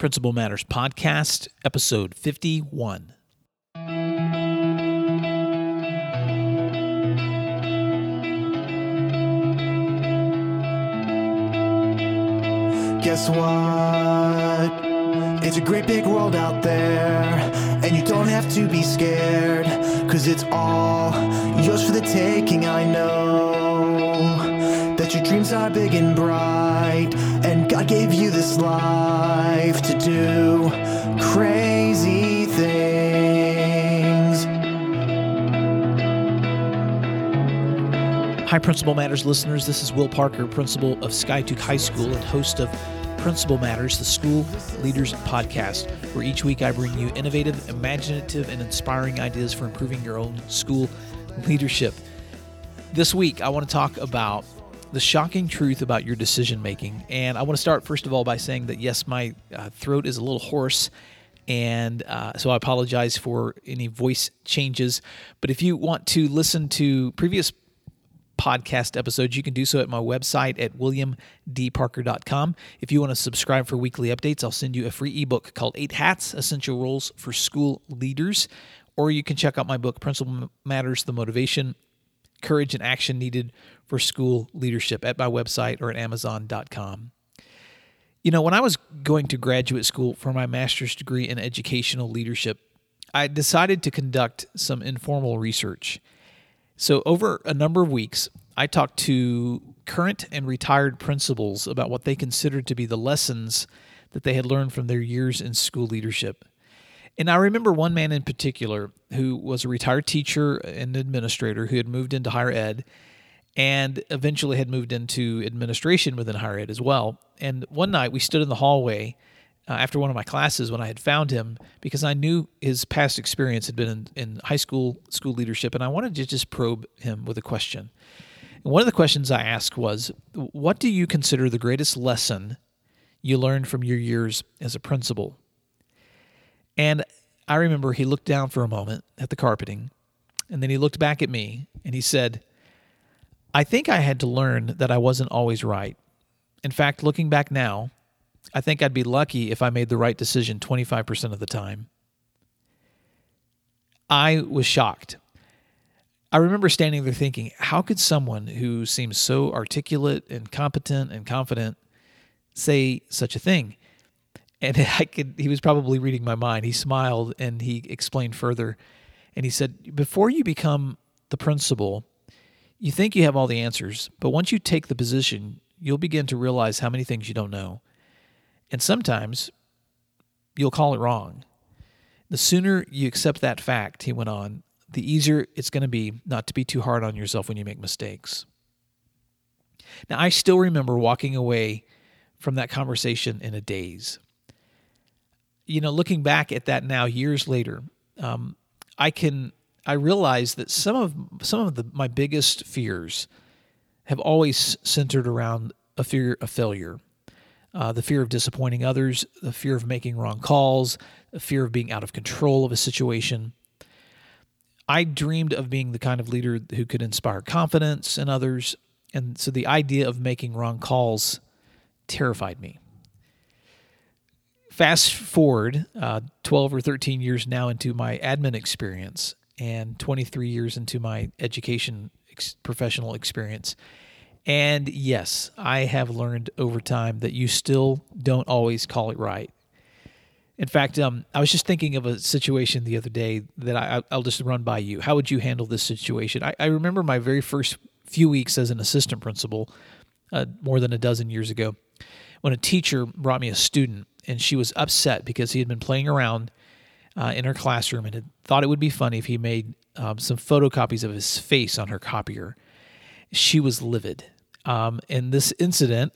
Principal Matters Podcast, episode 51. Guess what? It's a great big world out there, and you don't have to be scared, cause it's all yours for the taking. I know that your dreams are big and bright, and God gave you this life to do crazy things. Hi, Principal Matters listeners. This is Will Parker, principal of Skiatook High School and host of Principal Matters, the School Leaders Podcast, where each week I bring you innovative, imaginative, and inspiring ideas for improving your own school leadership. This week, I want to talk about the shocking truth about your decision making. And I want to start, first of all, by saying that yes, my uh, throat is a little hoarse. And uh, so I apologize for any voice changes. But if you want to listen to previous podcast episodes, you can do so at my website at williamdparker.com. If you want to subscribe for weekly updates, I'll send you a free ebook called Eight Hats Essential Roles for School Leaders. Or you can check out my book, Principal Matters The Motivation, Courage, and Action Needed for School Leadership at my website or at amazon.com. You know, when I was going to graduate school for my master's degree in educational leadership, I decided to conduct some informal research. So, over a number of weeks, I talked to current and retired principals about what they considered to be the lessons that they had learned from their years in school leadership. And I remember one man in particular who was a retired teacher and administrator who had moved into higher ed and eventually had moved into administration within higher ed as well. And one night we stood in the hallway uh, after one of my classes when I had found him because I knew his past experience had been in, in high school school leadership, and I wanted to just probe him with a question. And one of the questions I asked was, "What do you consider the greatest lesson you learned from your years as a principal?" And I remember he looked down for a moment at the carpeting, and then he looked back at me and he said, I think I had to learn that I wasn't always right. In fact, looking back now, I think I'd be lucky if I made the right decision 25% of the time. I was shocked. I remember standing there thinking, how could someone who seems so articulate and competent and confident say such a thing? And I could he was probably reading my mind. He smiled and he explained further. And he said, "Before you become the principal, you think you have all the answers, but once you take the position, you'll begin to realize how many things you don't know. And sometimes you'll call it wrong. The sooner you accept that fact, he went on, the easier it's going to be not to be too hard on yourself when you make mistakes. Now, I still remember walking away from that conversation in a daze. You know, looking back at that now, years later, um, I can I realize that some of some of the, my biggest fears have always centered around a fear of failure uh, the fear of disappointing others, the fear of making wrong calls, the fear of being out of control of a situation. I dreamed of being the kind of leader who could inspire confidence in others. And so the idea of making wrong calls terrified me. Fast forward uh, 12 or 13 years now into my admin experience and 23 years into my education ex- professional experience. And yes, I have learned over time that you still don't always call it right. In fact, um, I was just thinking of a situation the other day that I, will just run by you. How would you handle this situation? I, I, remember my very first few weeks as an assistant principal, uh, more than a dozen years ago, when a teacher brought me a student and she was upset because he had been playing around uh, in her classroom and had thought it would be funny if he made um, some photocopies of his face on her copier she was livid. Um, and this incident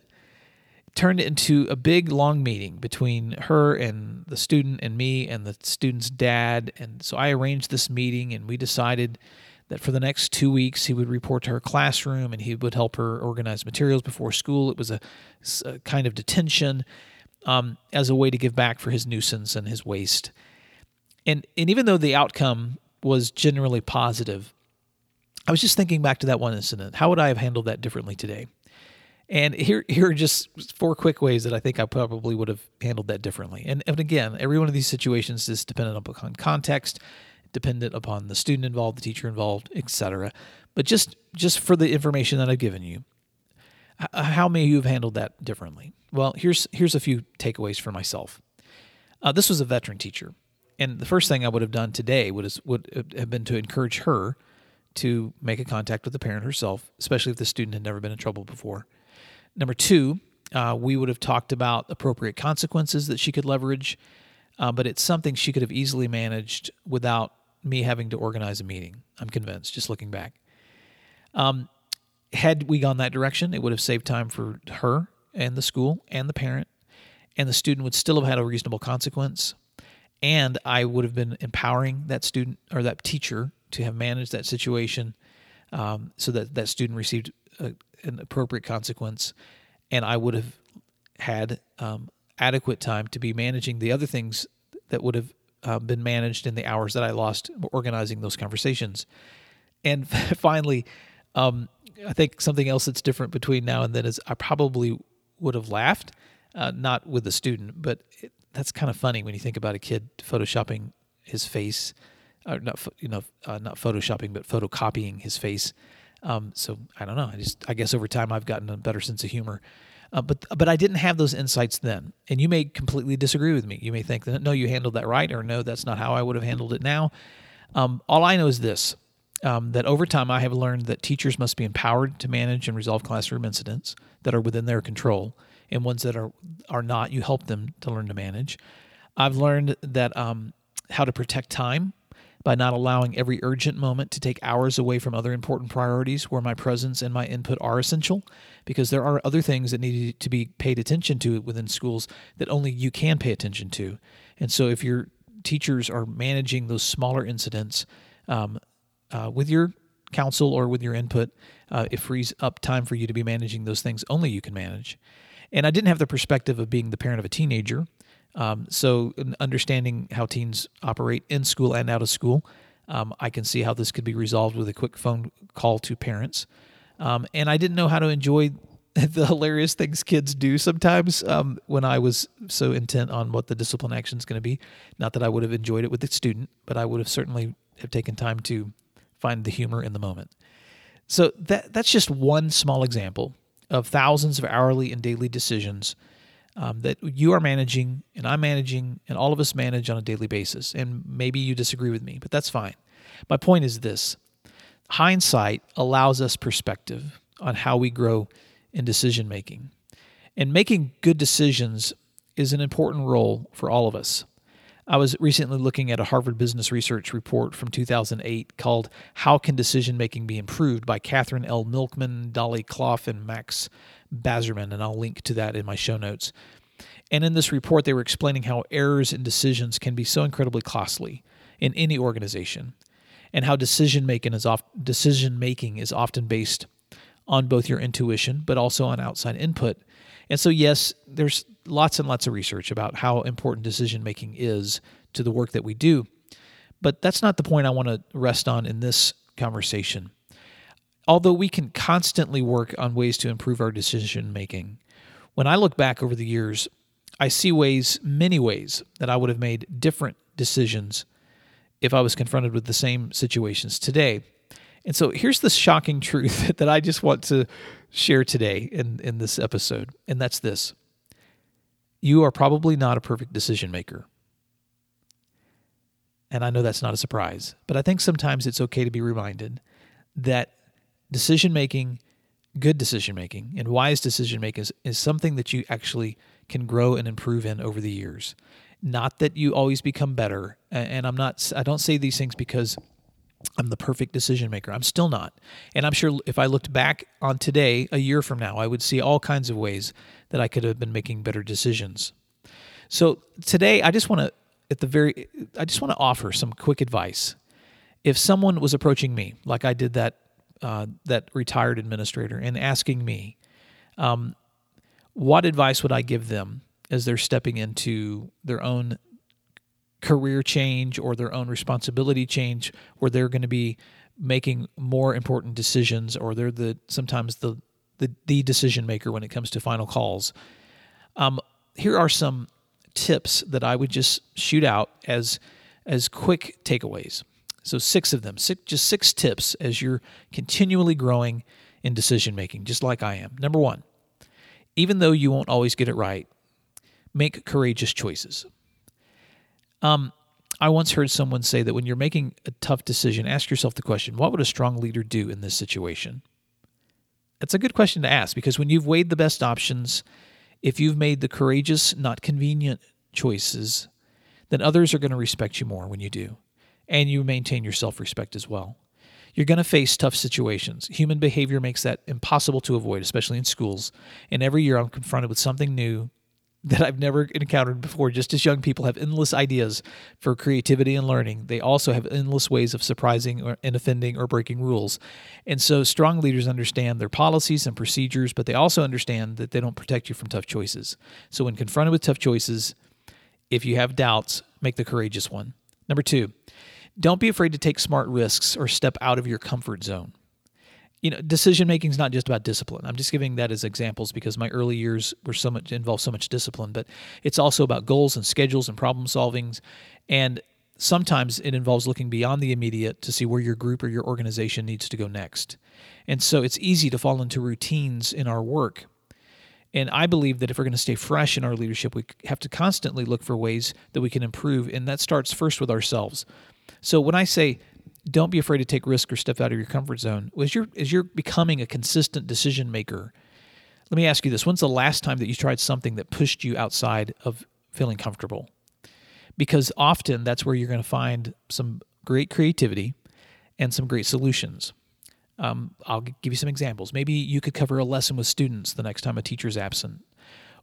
turned into a big long meeting between her and the student and me and the student's dad. And so I arranged this meeting and we decided that for the next two weeks he would report to her classroom and he would help her organize materials before school. It was a, a kind of detention um, as a way to give back for his nuisance and his waste. And, and even though the outcome was generally positive, I was just thinking back to that one incident. How would I have handled that differently today? And here, here are just four quick ways that I think I probably would have handled that differently. And, and again, every one of these situations is dependent upon context, dependent upon the student involved, the teacher involved, etc. But just just for the information that I've given you, how may you have handled that differently? Well, here's here's a few takeaways for myself. Uh, this was a veteran teacher, and the first thing I would have done today would have, would have been to encourage her to make a contact with the parent herself, especially if the student had never been in trouble before. Number two, uh, we would have talked about appropriate consequences that she could leverage, uh, but it's something she could have easily managed without me having to organize a meeting. I'm convinced, just looking back. Um, had we gone that direction, it would have saved time for her and the school and the parent, and the student would still have had a reasonable consequence. And I would have been empowering that student or that teacher to have managed that situation um, so that that student received a, an appropriate consequence. And I would have had um, adequate time to be managing the other things that would have uh, been managed in the hours that I lost organizing those conversations. And finally, um, I think something else that's different between now and then is I probably would have laughed, uh, not with the student, but it, that's kind of funny when you think about a kid photoshopping his face, or not you know uh, not photoshopping but photocopying his face. Um, so I don't know. I just I guess over time I've gotten a better sense of humor. Uh, but but I didn't have those insights then, and you may completely disagree with me. You may think that no, you handled that right, or no, that's not how I would have handled it now. Um, all I know is this: um, that over time I have learned that teachers must be empowered to manage and resolve classroom incidents that are within their control, and ones that are are not, you help them to learn to manage. I've learned that um, how to protect time by not allowing every urgent moment to take hours away from other important priorities where my presence and my input are essential, because there are other things that need to be paid attention to within schools that only you can pay attention to. And so if your teachers are managing those smaller incidents, um, uh, with your counsel or with your input, uh, it frees up time for you to be managing those things only you can manage. And I didn't have the perspective of being the parent of a teenager. Um, so, understanding how teens operate in school and out of school, um, I can see how this could be resolved with a quick phone call to parents. Um, and I didn't know how to enjoy the hilarious things kids do sometimes um, when I was so intent on what the discipline action is going to be. Not that I would have enjoyed it with the student, but I would have certainly have taken time to find the humor in the moment. So that that's just one small example of thousands of hourly and daily decisions um, that you are managing and I'm managing and all of us manage on a daily basis. And maybe you disagree with me, but that's fine. My point is this hindsight allows us perspective on how we grow in decision making. And making good decisions is an important role for all of us. I was recently looking at a Harvard Business Research report from 2008 called How Can Decision Making Be Improved by Katherine L. Milkman, Dolly Clough, and Max Bazerman, and I'll link to that in my show notes. And in this report, they were explaining how errors in decisions can be so incredibly costly in any organization, and how decision making is off, decision making is often based on both your intuition but also on outside input. And so, yes, there's lots and lots of research about how important decision making is to the work that we do. But that's not the point I want to rest on in this conversation. Although we can constantly work on ways to improve our decision making, when I look back over the years, I see ways, many ways, that I would have made different decisions if I was confronted with the same situations today. And so here's the shocking truth that I just want to share today in, in this episode, and that's this you are probably not a perfect decision maker. And I know that's not a surprise, but I think sometimes it's okay to be reminded that decision making, good decision making, and wise decision making is, is something that you actually can grow and improve in over the years. Not that you always become better. And I'm not, I don't say these things because I'm the perfect decision maker. I'm still not. And I'm sure if I looked back on today, a year from now, I would see all kinds of ways that I could have been making better decisions. So today, I just want to, at the very, I just want to offer some quick advice. If someone was approaching me, like I did that, uh, that retired administrator, and asking me, um, what advice would I give them as they're stepping into their own career change or their own responsibility change where they're going to be making more important decisions or they're the sometimes the the, the decision maker when it comes to final calls. Um, here are some tips that I would just shoot out as as quick takeaways. So six of them, six, just six tips as you're continually growing in decision making, just like I am. Number one, even though you won't always get it right, make courageous choices. Um, I once heard someone say that when you're making a tough decision, ask yourself the question what would a strong leader do in this situation? That's a good question to ask because when you've weighed the best options, if you've made the courageous, not convenient choices, then others are going to respect you more when you do. And you maintain your self respect as well. You're going to face tough situations. Human behavior makes that impossible to avoid, especially in schools. And every year I'm confronted with something new that I've never encountered before. Just as young people have endless ideas for creativity and learning, they also have endless ways of surprising or, and offending or breaking rules. And so, strong leaders understand their policies and procedures, but they also understand that they don't protect you from tough choices. So, when confronted with tough choices, if you have doubts, make the courageous one. Number two, don't be afraid to take smart risks or step out of your comfort zone you know, decision making is not just about discipline. I'm just giving that as examples because my early years were so much involved so much discipline, but it's also about goals and schedules and problem solvings. And sometimes it involves looking beyond the immediate to see where your group or your organization needs to go next. And so it's easy to fall into routines in our work. And I believe that if we're going to stay fresh in our leadership, we have to constantly look for ways that we can improve. And that starts first with ourselves. So when I say don't be afraid to take risk or step out of your comfort zone. As you're as you're becoming a consistent decision maker, let me ask you this: When's the last time that you tried something that pushed you outside of feeling comfortable? Because often that's where you're going to find some great creativity and some great solutions. Um, I'll give you some examples. Maybe you could cover a lesson with students the next time a teacher's absent,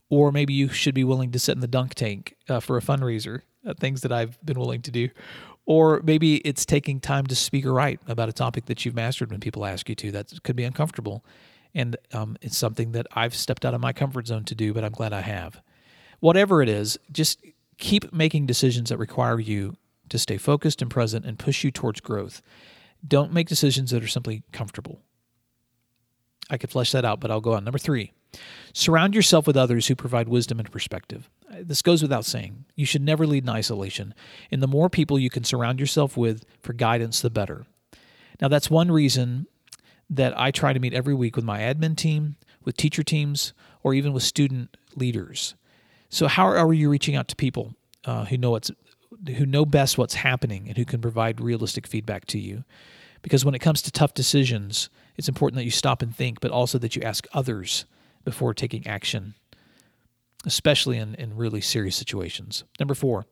or maybe you should be willing to sit in the dunk tank uh, for a fundraiser. Uh, things that I've been willing to do, or maybe it's taking time to speak or write about a topic that you've mastered when people ask you to. That could be uncomfortable. And um, it's something that I've stepped out of my comfort zone to do, but I'm glad I have. Whatever it is, just keep making decisions that require you to stay focused and present and push you towards growth. Don't make decisions that are simply comfortable. I could flesh that out, but I'll go on. Number three, surround yourself with others who provide wisdom and perspective. This goes without saying. You should never lead in isolation. And the more people you can surround yourself with for guidance, the better. Now, that's one reason that I try to meet every week with my admin team, with teacher teams, or even with student leaders. So, how are you reaching out to people uh, who know what's who know best what's happening and who can provide realistic feedback to you? Because when it comes to tough decisions, it's important that you stop and think, but also that you ask others before taking action especially in, in really serious situations. Number four,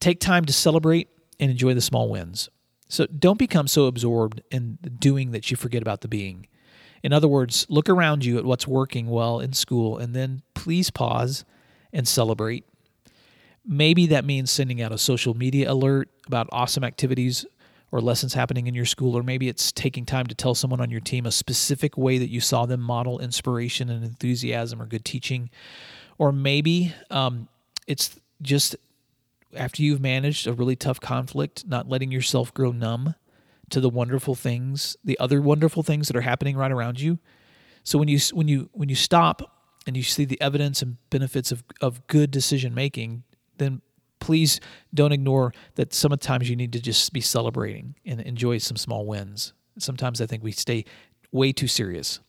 take time to celebrate and enjoy the small wins. So don't become so absorbed in doing that you forget about the being. In other words, look around you at what's working well in school and then please pause and celebrate. Maybe that means sending out a social media alert about awesome activities or lessons happening in your school, or maybe it's taking time to tell someone on your team a specific way that you saw them model inspiration and enthusiasm or good teaching. Or maybe um, it's just after you've managed a really tough conflict, not letting yourself grow numb to the wonderful things, the other wonderful things that are happening right around you. So when you when you when you stop and you see the evidence and benefits of, of good decision making, then please don't ignore that sometimes you need to just be celebrating and enjoy some small wins. Sometimes I think we stay way too serious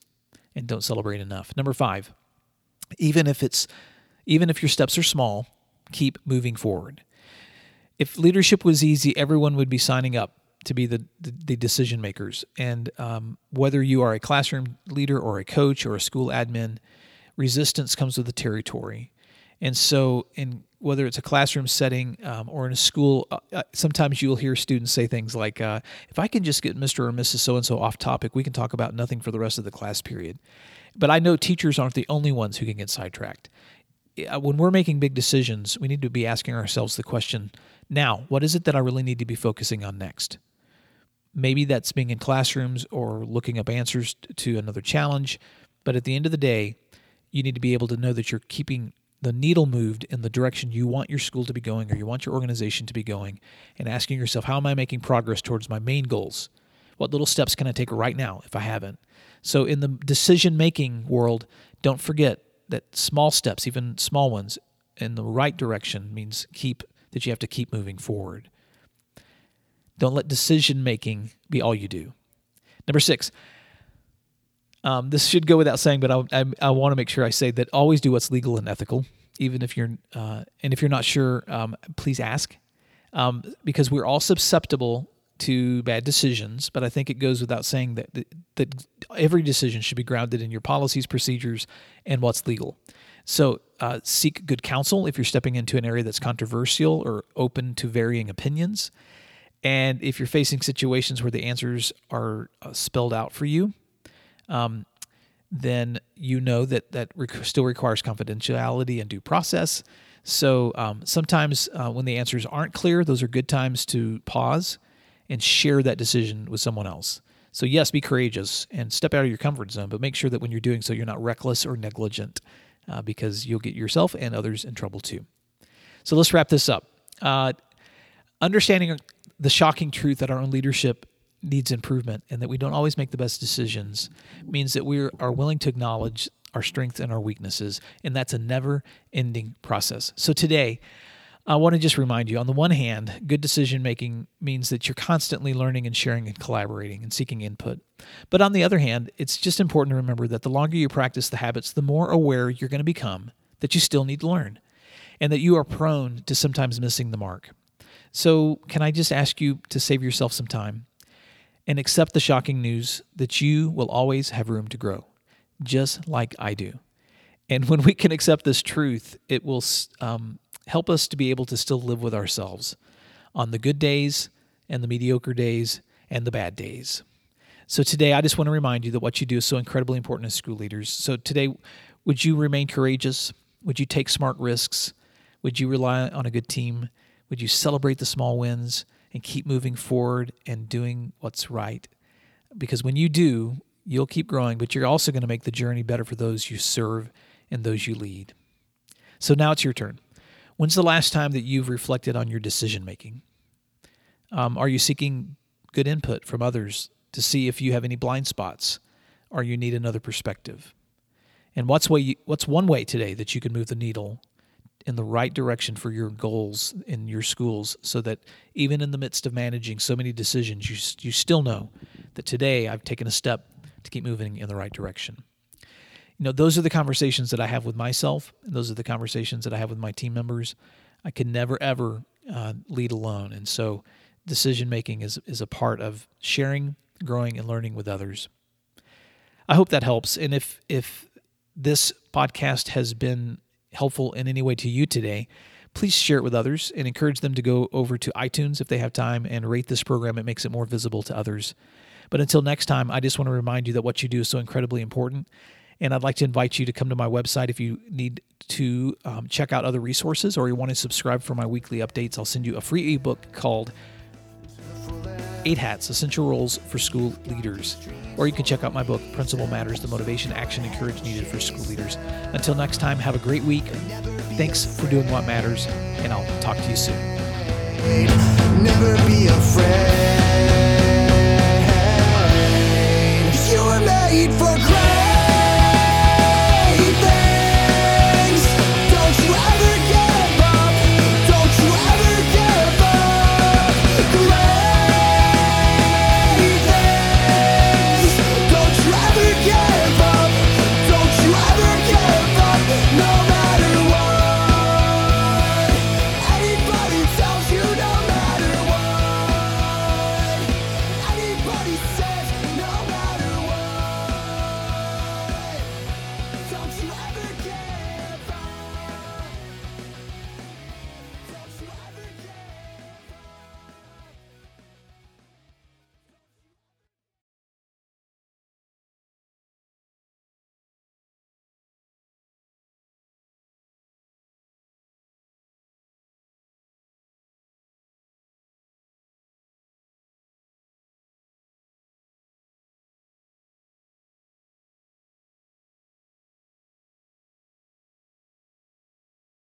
and don't celebrate enough. Number 5. Even if it's even if your steps are small, keep moving forward. If leadership was easy, everyone would be signing up to be the, the, the decision makers. And um, whether you are a classroom leader or a coach or a school admin, resistance comes with the territory. And so, in whether it's a classroom setting um, or in a school, uh, uh, sometimes you'll hear students say things like, uh, "If I can just get Mr. or Mrs. So and So off topic, we can talk about nothing for the rest of the class period." But I know teachers aren't the only ones who can get sidetracked. When we're making big decisions, we need to be asking ourselves the question: Now, what is it that I really need to be focusing on next? Maybe that's being in classrooms or looking up answers to another challenge. But at the end of the day, you need to be able to know that you're keeping the needle moved in the direction you want your school to be going or you want your organization to be going and asking yourself, how am I making progress towards my main goals? What little steps can I take right now if I haven't? So, in the decision making world, don't forget that small steps, even small ones, in the right direction means keep that you have to keep moving forward. Don't let decision making be all you do. Number six, um, this should go without saying, but I, I, I want to make sure I say that always do what's legal and ethical, even if you're uh, and if you're not sure, um, please ask, um, because we're all susceptible to bad decisions. But I think it goes without saying that that every decision should be grounded in your policies, procedures, and what's legal. So uh, seek good counsel if you're stepping into an area that's controversial or open to varying opinions. And if you're facing situations where the answers are uh, spelled out for you, um, then you know that that rec- still requires confidentiality and due process. So um, sometimes uh, when the answers aren't clear, those are good times to pause and share that decision with someone else. So, yes, be courageous and step out of your comfort zone, but make sure that when you're doing so, you're not reckless or negligent uh, because you'll get yourself and others in trouble too. So, let's wrap this up. Uh, understanding the shocking truth that our own leadership needs improvement and that we don't always make the best decisions means that we are willing to acknowledge our strengths and our weaknesses, and that's a never ending process. So today, I want to just remind you on the one hand, good decision making means that you're constantly learning and sharing and collaborating and seeking input. But on the other hand, it's just important to remember that the longer you practice the habits, the more aware you're going to become that you still need to learn and that you are prone to sometimes missing the mark. So, can I just ask you to save yourself some time and accept the shocking news that you will always have room to grow, just like I do? And when we can accept this truth, it will um, help us to be able to still live with ourselves on the good days and the mediocre days and the bad days. So today, I just want to remind you that what you do is so incredibly important as school leaders. So today, would you remain courageous? Would you take smart risks? Would you rely on a good team? Would you celebrate the small wins and keep moving forward and doing what's right? Because when you do, you'll keep growing, but you're also going to make the journey better for those you serve and those you lead. So now it's your turn. When's the last time that you've reflected on your decision making? Um, are you seeking good input from others to see if you have any blind spots or you need another perspective? And what's way you, what's one way today that you can move the needle in the right direction for your goals in your schools so that even in the midst of managing so many decisions you you still know that today I've taken a step to keep moving in the right direction. You know, those are the conversations that I have with myself, and those are the conversations that I have with my team members. I can never ever uh, lead alone, and so decision making is is a part of sharing, growing, and learning with others. I hope that helps, and if if this podcast has been helpful in any way to you today, please share it with others and encourage them to go over to iTunes if they have time and rate this program. It makes it more visible to others. But until next time, I just want to remind you that what you do is so incredibly important. And I'd like to invite you to come to my website if you need to um, check out other resources or you want to subscribe for my weekly updates. I'll send you a free ebook called Eight Hats Essential Roles for School Leaders. Or you can check out my book, Principal Matters The Motivation, Action, and Courage Needed for School Leaders. Until next time, have a great week. Thanks for doing what matters, and I'll talk to you soon. Never be afraid. You were made for